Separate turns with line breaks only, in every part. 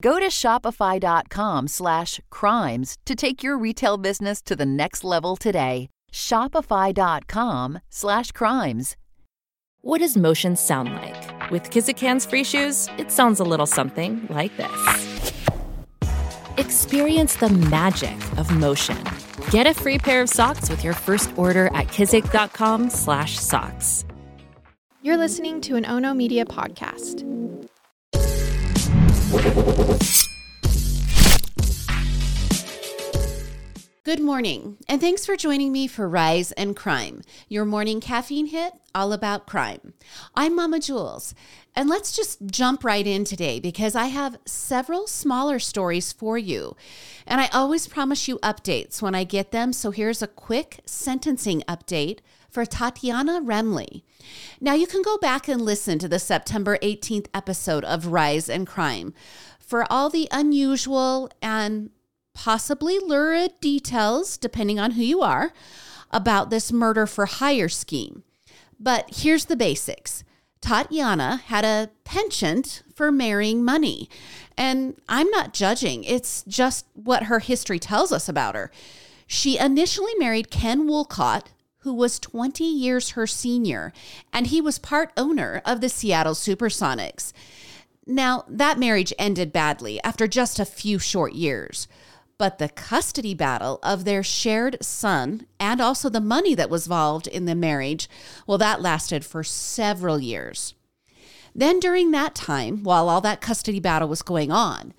Go to shopify.com slash crimes to take your retail business to the next level today. Shopify.com slash crimes.
What does motion sound like? With Kizik hands free shoes, it sounds a little something like this. Experience the magic of motion. Get a free pair of socks with your first order at kizik.com slash socks.
You're listening to an Ono Media podcast.
Good morning, and thanks for joining me for Rise and Crime, your morning caffeine hit all about crime. I'm Mama Jules, and let's just jump right in today because I have several smaller stories for you. And I always promise you updates when I get them, so here's a quick sentencing update for Tatiana Remley. Now, you can go back and listen to the September 18th episode of Rise and Crime for all the unusual and possibly lurid details, depending on who you are, about this murder for hire scheme. But here's the basics. Tatiana had a penchant for marrying money. And I'm not judging, it's just what her history tells us about her. She initially married Ken Woolcott, who was 20 years her senior, and he was part owner of the Seattle Supersonics. Now, that marriage ended badly after just a few short years. But the custody battle of their shared son and also the money that was involved in the marriage, well, that lasted for several years. Then, during that time, while all that custody battle was going on,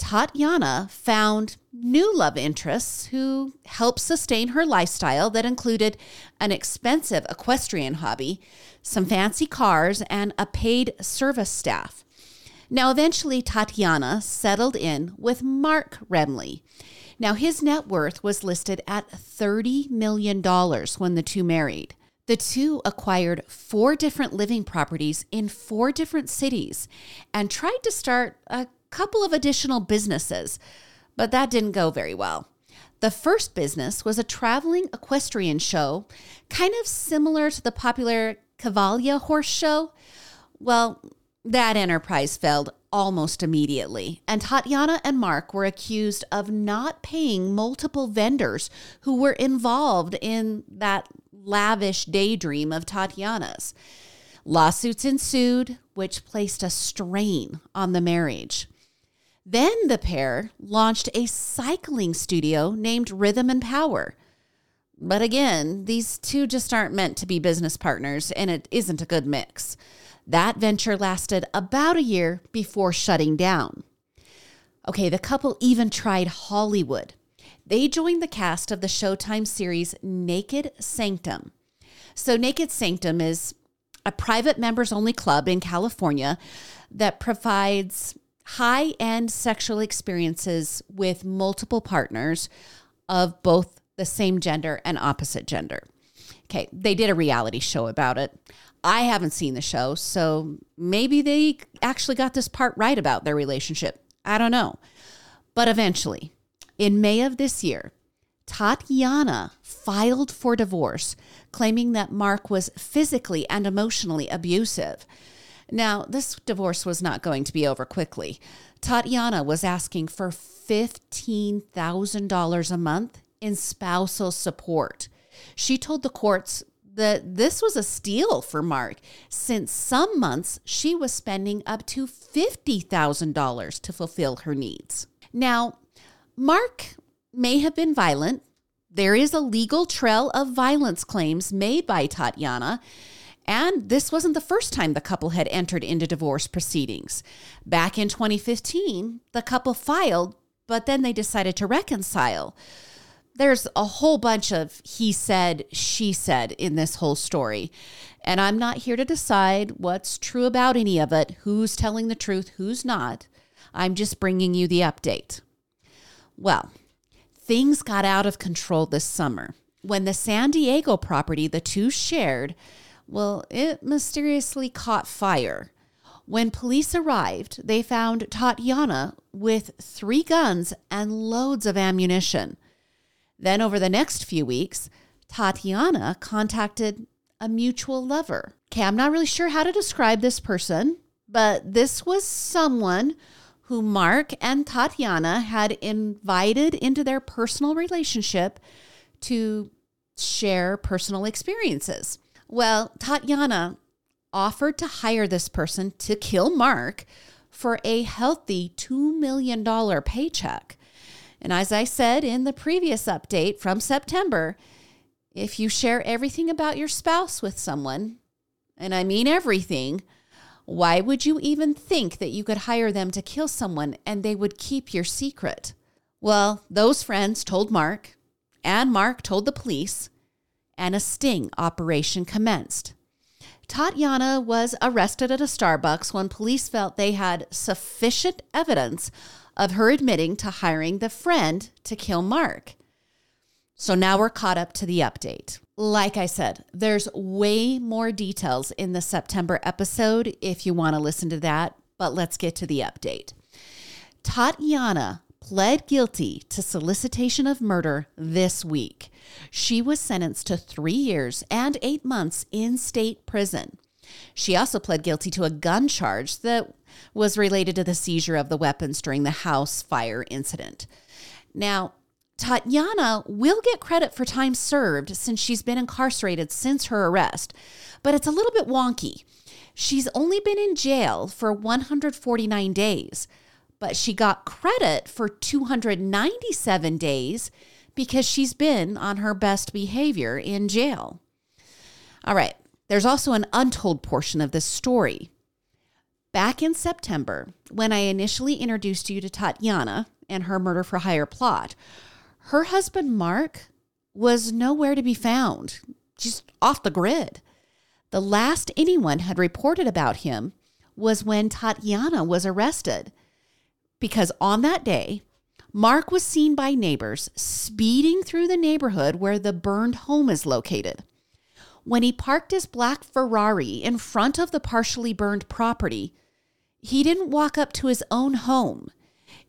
Tatiana found new love interests who helped sustain her lifestyle that included an expensive equestrian hobby, some fancy cars, and a paid service staff. Now, eventually, Tatiana settled in with Mark Remley. Now, his net worth was listed at $30 million when the two married. The two acquired four different living properties in four different cities and tried to start a couple of additional businesses, but that didn't go very well. The first business was a traveling equestrian show, kind of similar to the popular Cavalia horse show. Well, that enterprise failed almost immediately, and Tatiana and Mark were accused of not paying multiple vendors who were involved in that lavish daydream of Tatiana's. Lawsuits ensued, which placed a strain on the marriage. Then the pair launched a cycling studio named Rhythm and Power. But again, these two just aren't meant to be business partners, and it isn't a good mix. That venture lasted about a year before shutting down. Okay, the couple even tried Hollywood. They joined the cast of the Showtime series Naked SNCTM. So, Naked SNCTM is a private members only club in California that provides high end sexual experiences with multiple partners of both the same gender and opposite gender. Okay, they did a reality show about it. I haven't seen the show, so maybe they actually got this part right about their relationship. I don't know. But eventually, in May of this year, Tatiana filed for divorce, claiming that Mark was physically and emotionally abusive. Now, this divorce was not going to be over quickly. Tatiana was asking for $15,000 a month in spousal support. She told the courts that this was a steal for Mark, since some months she was spending up to $50,000 to fulfill her needs. Now, Mark may have been violent. There is a legal trail of violence claims made by Tatiana. And this wasn't the first time the couple had entered into divorce proceedings. Back in 2015, the couple filed, but then they decided to reconcile. There's a whole bunch of he said, she said in this whole story. And I'm not here to decide what's true about any of it, who's telling the truth, who's not. I'm just bringing you the update. Well, things got out of control this summer when the San Diego property the two shared, well, it mysteriously caught fire. When police arrived, they found Tatiana with three guns and loads of ammunition. Then, over the next few weeks, Tatiana contacted a mutual lover. Okay, I'm not really sure how to describe this person, but this was someone who Mark and Tatiana had invited into their personal relationship to share personal experiences. Well, Tatiana offered to hire this person to kill Mark for a healthy $2 million paycheck. And as I said in the previous update from September, if you share everything about your spouse with someone, and I mean everything, why would you even think that you could hire them to kill someone and they would keep your secret? Well, those friends told Mark, and Mark told the police, and a sting operation commenced. Tatiana was arrested at a Starbucks when police felt they had sufficient evidence of her admitting to hiring the friend to kill Mark. So now we're caught up to the update. Like I said, there's way more details in the September episode if you want to listen to that, but let's get to the update. Tatiana pled guilty to solicitation of murder this week. She was sentenced to three years and eight months in state prison. She also pled guilty to a gun charge that was related to the seizure of the weapons during the house fire incident. Now, Tatiana will get credit for time served since she's been incarcerated since her arrest, but it's a little bit wonky. She's only been in jail for 149 days, but she got credit for 297 days because she's been on her best behavior in jail. All right, there's also an untold portion of this story. Back in September, when I initially introduced you to Tatiana and her murder for hire plot, her husband, Mark, was nowhere to be found, just off the grid. The last anyone had reported about him was when Tatiana was arrested, because on that day, Mark was seen by neighbors speeding through the neighborhood where the burned home is located. When he parked his black Ferrari in front of the partially burned property, he didn't walk up to his own home.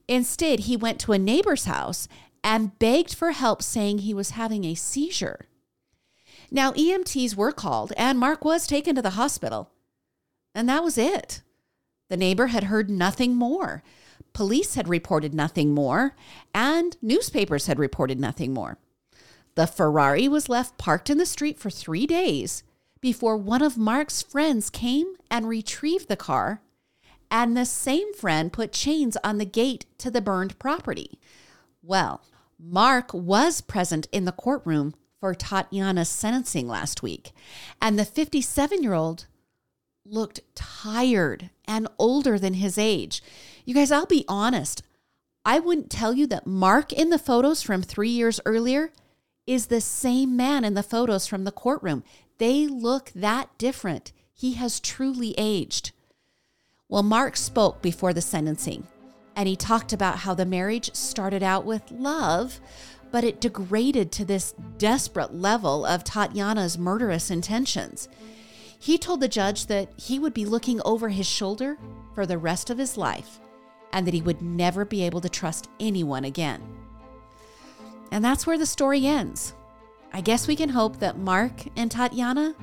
Instead, he went to a neighbor's house and begged for help, saying he was having a seizure. Now, EMTs were called, and Mark was taken to the hospital. And that was it. The neighbor had heard nothing more. Police had reported nothing more, and newspapers had reported nothing more. The Ferrari was left parked in the street for three days before one of Mark's friends came and retrieved the car, and the same friend put chains on the gate to the burned property. Well, Mark was present in the courtroom for Tatiana's sentencing last week, and the 57 year old looked tired and older than his age. You guys, I'll be honest. I wouldn't tell you that Mark in the photos from three years earlier is the same man in the photos from the courtroom. They look that different. He has truly aged. Well, Mark spoke before the sentencing and he talked about how the marriage started out with love, but it degraded to this desperate level of Tatiana's murderous intentions. He told the judge that he would be looking over his shoulder for the rest of his life and that he would never be able to trust anyone again. And that's where the story ends. I guess we can hope that Mark and Tatiana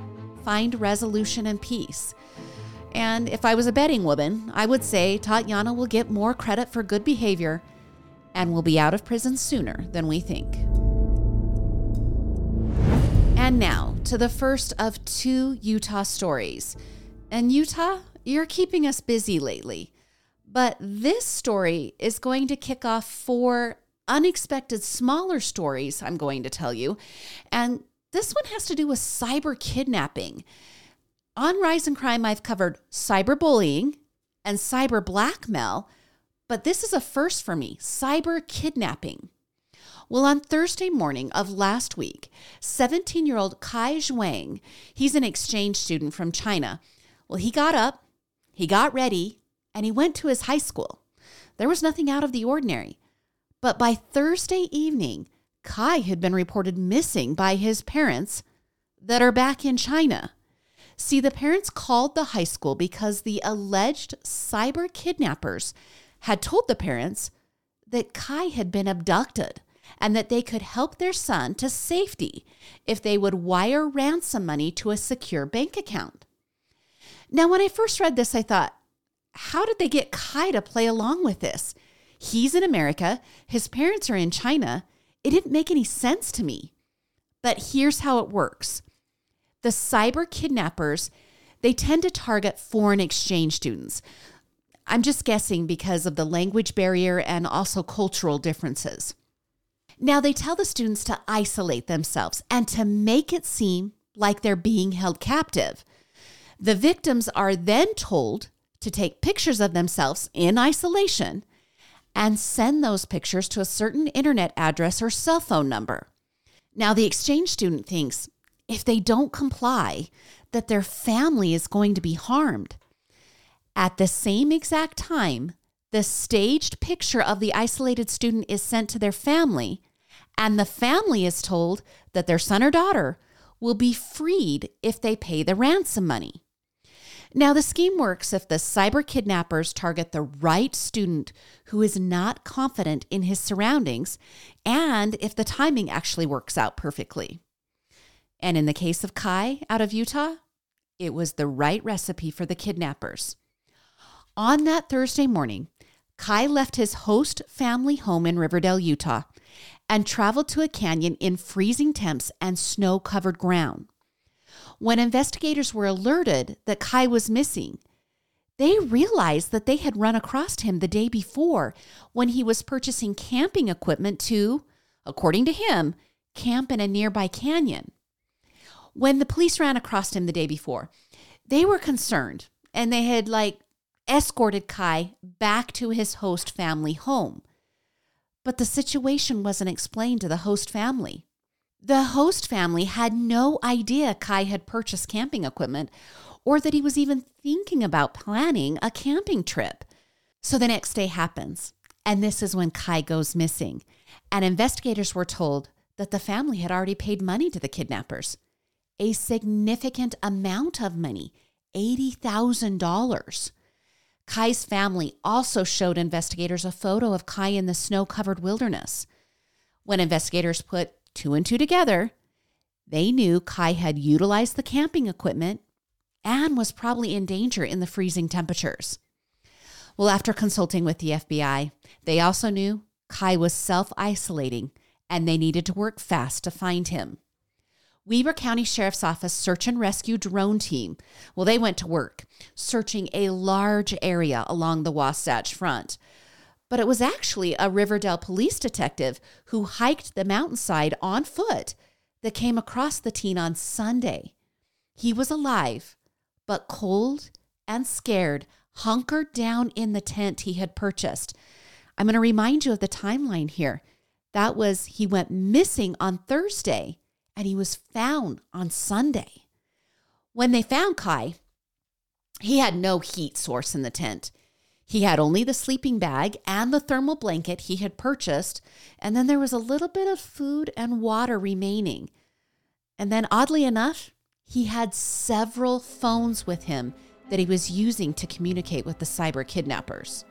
find resolution and peace. And if I was a betting woman, I would say Tatiana will get more credit for good behavior and will be out of prison sooner than we think. And now to the first of two Utah stories. And Utah, you're keeping us busy lately. But this story is going to kick off four unexpected smaller stories I'm going to tell you. And this one has to do with cyber kidnapping. On Rise and Crime, I've covered cyberbullying and cyber blackmail, but this is a first for me cyber kidnapping. Well, on Thursday morning of last week, 17 year old Kai Zhuang, he's an exchange student from China. Well, he got up, he got ready, and he went to his high school. There was nothing out of the ordinary. But by Thursday evening, Kai had been reported missing by his parents that are back in China. See, the parents called the high school because the alleged cyber kidnappers had told the parents that Kai had been abducted and that they could help their son to safety if they would wire ransom money to a secure bank account. Now, when I first read this, I thought, how did they get Kai to play along with this? He's in America, his parents are in China. It didn't make any sense to me. But here's how it works the cyber kidnappers, they tend to target foreign exchange students. I'm just guessing because of the language barrier and also cultural differences. Now, they tell the students to isolate themselves and to make it seem like they're being held captive. The victims are then told to take pictures of themselves in isolation and send those pictures to a certain internet address or cell phone number. Now, the exchange student thinks if they don't comply, that their family is going to be harmed. At the same exact time, the staged picture of the isolated student is sent to their family, and the family is told that their son or daughter will be freed if they pay the ransom money. Now, the scheme works if the cyber kidnappers target the right student who is not confident in his surroundings and if the timing actually works out perfectly. And in the case of Kai out of Utah, it was the right recipe for the kidnappers. On that Thursday morning, Kai left his host family home in Riverdale, Utah, and traveled to a canyon in freezing temps and snow covered ground. When investigators were alerted that Kai was missing, they realized that they had run across him the day before when he was purchasing camping equipment to, according to him, camp in a nearby canyon. When the police ran across him the day before, they were concerned and they had like escorted Kai back to his host family home. But the situation wasn't explained to the host family. The host family had no idea Kai had purchased camping equipment or that he was even thinking about planning a camping trip. So the next day happens, and this is when Kai goes missing. And investigators were told that the family had already paid money to the kidnappers a significant amount of money $80,000. Kai's family also showed investigators a photo of Kai in the snow covered wilderness. When investigators put two and two together, they knew Kai had utilized the camping equipment and was probably in danger in the freezing temperatures. Well, after consulting with the FBI, they also knew Kai was self isolating and they needed to work fast to find him. Weber County Sheriff's Office search and rescue drone team. Well, they went to work searching a large area along the Wasatch Front. But it was actually a Riverdale police detective who hiked the mountainside on foot that came across the teen on Sunday. He was alive, but cold and scared, hunkered down in the tent he had purchased. I'm going to remind you of the timeline here. That was he went missing on Thursday and he was found on Sunday. When they found Kai, he had no heat source in the tent. He had only the sleeping bag and the thermal blanket he had purchased, and then there was a little bit of food and water remaining. And then, oddly enough, he had several phones with him that he was using to communicate with the cyber kidnappers.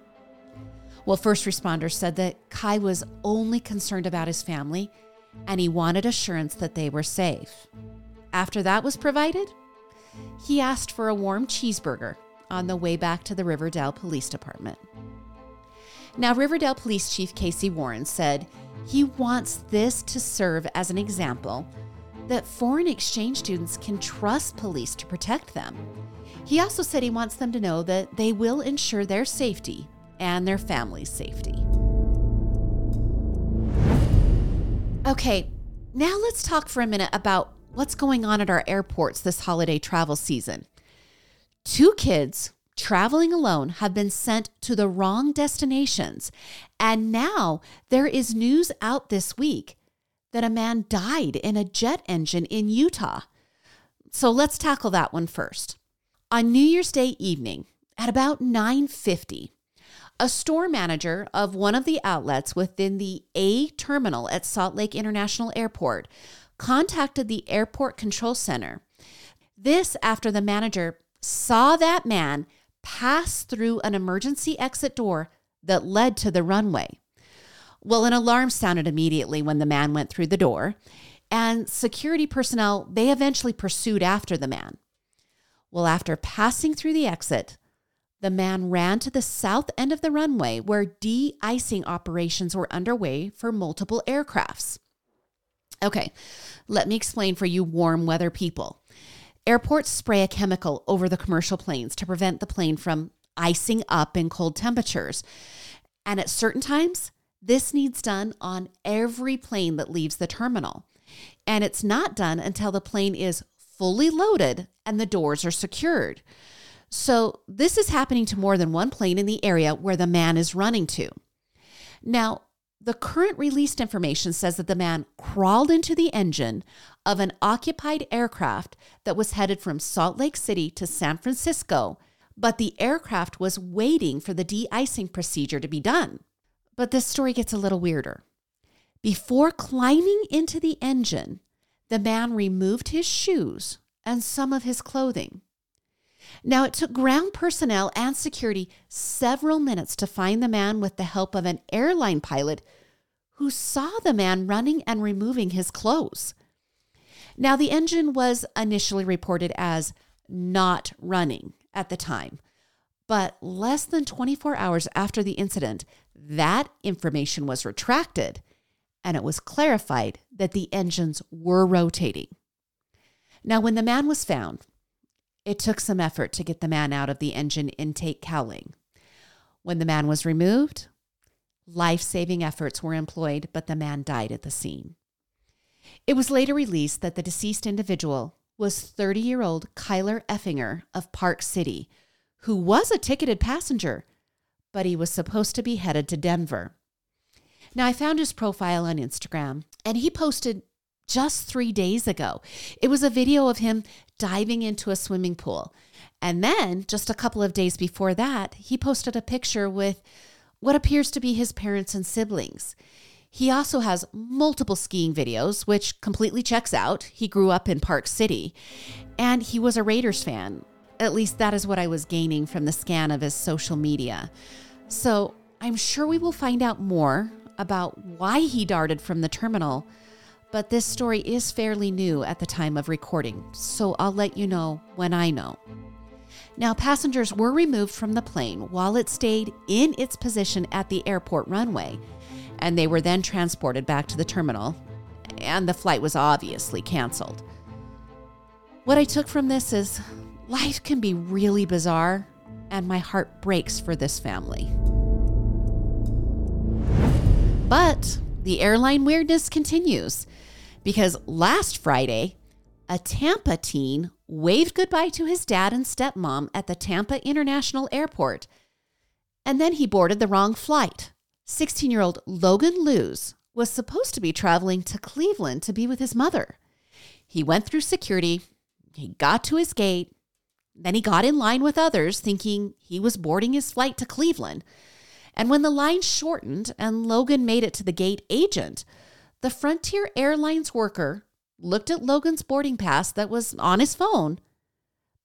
Well, first responders said that Kai was only concerned about his family and he wanted assurance that they were safe. After that was provided, he asked for a warm cheeseburger on the way back to the Riverdale Police Department. Now, Riverdale Police Chief Casey Warren said he wants this to serve as an example that foreign exchange students can trust police to protect them. He also said he wants them to know that they will ensure their safety and their family's safety. Okay, now let's talk for a minute about what's going on at our airports this holiday travel season. Two kids traveling alone have been sent to the wrong destinations. And now there is news out this week that a man died in a jet engine in Utah. So let's tackle that one first. On New Year's Day evening at about 9:50, a store manager of one of the outlets within the A terminal at Salt Lake International Airport contacted the airport control center. This after the manager saw that man pass through an emergency exit door that led to the runway. Well, an alarm sounded immediately when the man went through the door, and security personnel they eventually pursued after the man. Well, after passing through the exit, the man ran to the south end of the runway where de icing operations were underway for multiple aircrafts. Okay, let me explain for you warm weather people. Airports spray a chemical over the commercial planes to prevent the plane from icing up in cold temperatures. And at certain times, this needs done on every plane that leaves the terminal. And it's not done until the plane is fully loaded and the doors are secured. So, this is happening to more than one plane in the area where the man is running to. Now, the current released information says that the man crawled into the engine of an occupied aircraft that was headed from Salt Lake City to San Francisco, but the aircraft was waiting for the de icing procedure to be done. But this story gets a little weirder. Before climbing into the engine, the man removed his shoes and some of his clothing. Now, it took ground personnel and security several minutes to find the man with the help of an airline pilot who saw the man running and removing his clothes. Now, the engine was initially reported as not running at the time, but less than 24 hours after the incident, that information was retracted and it was clarified that the engines were rotating. Now, when the man was found, it took some effort to get the man out of the engine intake cowling. When the man was removed, life saving efforts were employed, but the man died at the scene. It was later released that the deceased individual was 30 year old Kyler Efinger of Park City, who was a ticketed passenger, but he was supposed to be headed to Denver. Now, I found his profile on Instagram, and he posted just three days ago. It was a video of him diving into a swimming pool. And then, just a couple of days before that, he posted a picture with what appears to be his parents and siblings. He also has multiple skiing videos, which completely checks out. He grew up in Park City and he was a Raiders fan. At least that is what I was gaining from the scan of his social media. So I'm sure we will find out more about why he darted from the terminal but this story is fairly new at the time of recording, so I'll let you know when I know. Now, passengers were removed from the plane while it stayed in its position at the airport runway, and they were then transported back to the terminal, and the flight was obviously canceled. What I took from this is life can be really bizarre, and my heart breaks for this family. But the airline weirdness continues because last Friday, a Tampa teen waved goodbye to his dad and stepmom at the Tampa International Airport, and then he boarded the wrong flight. 16 year old Logan Lose was supposed to be traveling to Cleveland to be with his mother. He went through security, he got to his gate, then he got in line with others, thinking he was boarding his flight to Cleveland. And when the line shortened and Logan made it to the gate agent, the Frontier Airlines worker looked at Logan's boarding pass that was on his phone,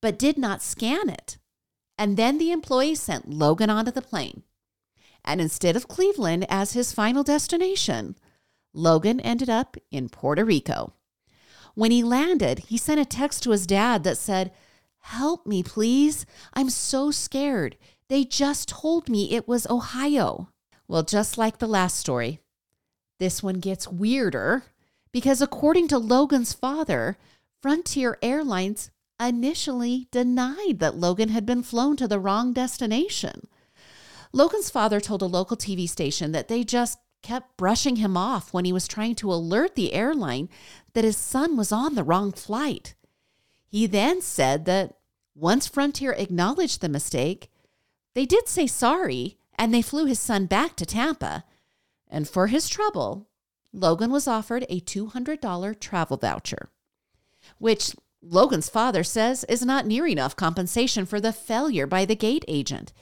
but did not scan it. And then the employee sent Logan onto the plane. And instead of Cleveland as his final destination, Logan ended up in Puerto Rico. When he landed, he sent a text to his dad that said, Help me, please. I'm so scared. They just told me it was Ohio. Well, just like the last story, this one gets weirder because according to Logan's father, Frontier Airlines initially denied that Logan had been flown to the wrong destination. Logan's father told a local TV station that they just kept brushing him off when he was trying to alert the airline that his son was on the wrong flight. He then said that once Frontier acknowledged the mistake, they did say sorry and they flew his son back to Tampa. And for his trouble, Logan was offered a $200 travel voucher, which Logan's father says is not near enough compensation for the failure by the gate agent.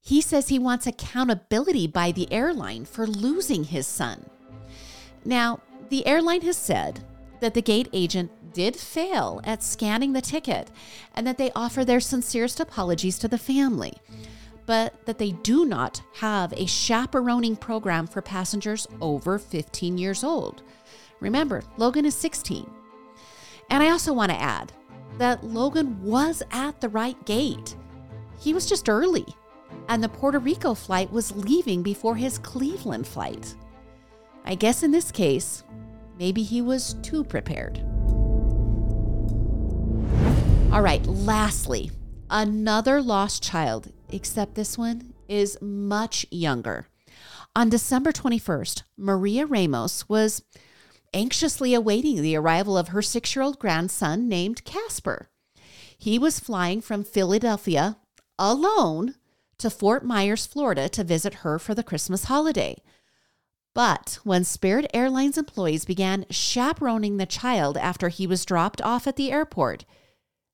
He says he wants accountability by the airline for losing his son. Now, the airline has said that the gate agent did fail at scanning the ticket and that they offer their sincerest apologies to the family, but that they do not have a chaperoning program for passengers over 15 years old. Remember, Logan is 16. And I also want to add that Logan was at the right gate. He was just early, and the Puerto Rico flight was leaving before his Cleveland flight. I guess in this case, maybe he was too prepared. All right, lastly, another lost child, except this one is much younger. On December 21st, Maria Ramos was anxiously awaiting the arrival of her six year old grandson named Casper. He was flying from Philadelphia alone to Fort Myers, Florida to visit her for the Christmas holiday. But when Spirit Airlines employees began chaperoning the child after he was dropped off at the airport,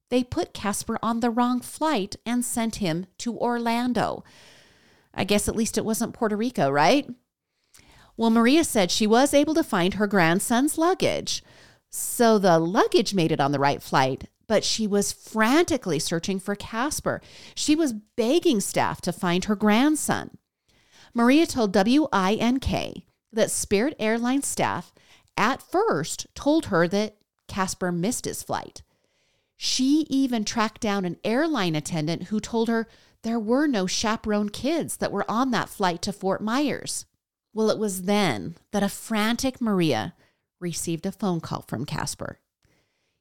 they put Casper on the wrong flight and sent him to Orlando. I guess at least it wasn't Puerto Rico, right? Well, Maria said she was able to find her grandson's luggage. So the luggage made it on the right flight, but she was frantically searching for Casper. She was begging staff to find her grandson. Maria told WINK that Spirit Airlines staff at first told her that Casper missed his flight. She even tracked down an airline attendant who told her there were no chaperone kids that were on that flight to Fort Myers. Well, it was then that a frantic Maria received a phone call from Casper.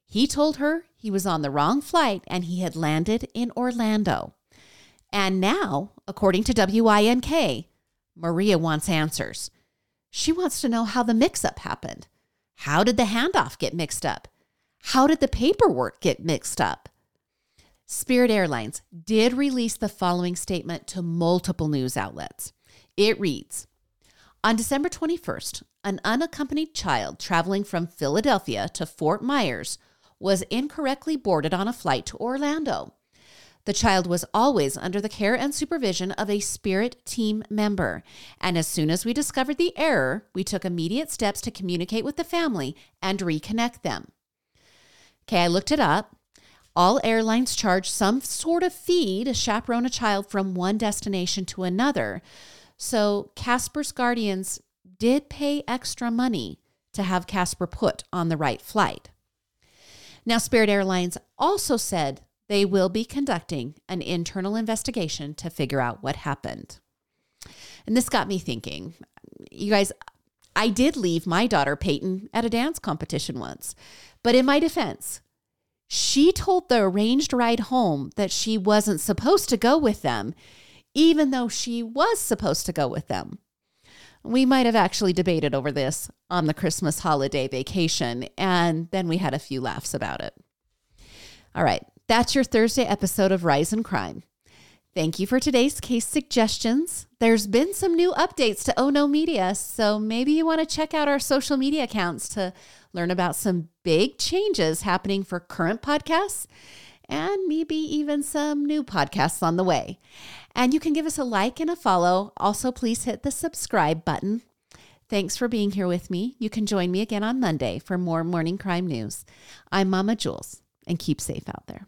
He told her he was on the wrong flight and he had landed in Orlando. And now, according to WINK, Maria wants answers. She wants to know how the mix up happened. How did the handoff get mixed up? How did the paperwork get mixed up? Spirit Airlines did release the following statement to multiple news outlets. It reads On December 21st, an unaccompanied child traveling from Philadelphia to Fort Myers was incorrectly boarded on a flight to Orlando. The child was always under the care and supervision of a Spirit team member. And as soon as we discovered the error, we took immediate steps to communicate with the family and reconnect them. Okay, I looked it up. All airlines charge some sort of fee to chaperone a child from one destination to another. So Casper's guardians did pay extra money to have Casper put on the right flight. Now, Spirit Airlines also said they will be conducting an internal investigation to figure out what happened. And this got me thinking. You guys, I did leave my daughter Peyton at a dance competition once. But in my defense, she told the arranged ride home that she wasn't supposed to go with them, even though she was supposed to go with them. We might have actually debated over this on the Christmas holiday vacation, and then we had a few laughs about it. All right, that's your Thursday episode of Rise and Crime. Thank you for today's case suggestions. There's been some new updates to Ono Media, so maybe you want to check out our social media accounts to learn about some big changes happening for current podcasts and maybe even some new podcasts on the way. And you can give us a like and a follow. Also, please hit the subscribe button. Thanks for being here with me. You can join me again on Monday for more morning crime news. I'm Mama Jules, and keep safe out there.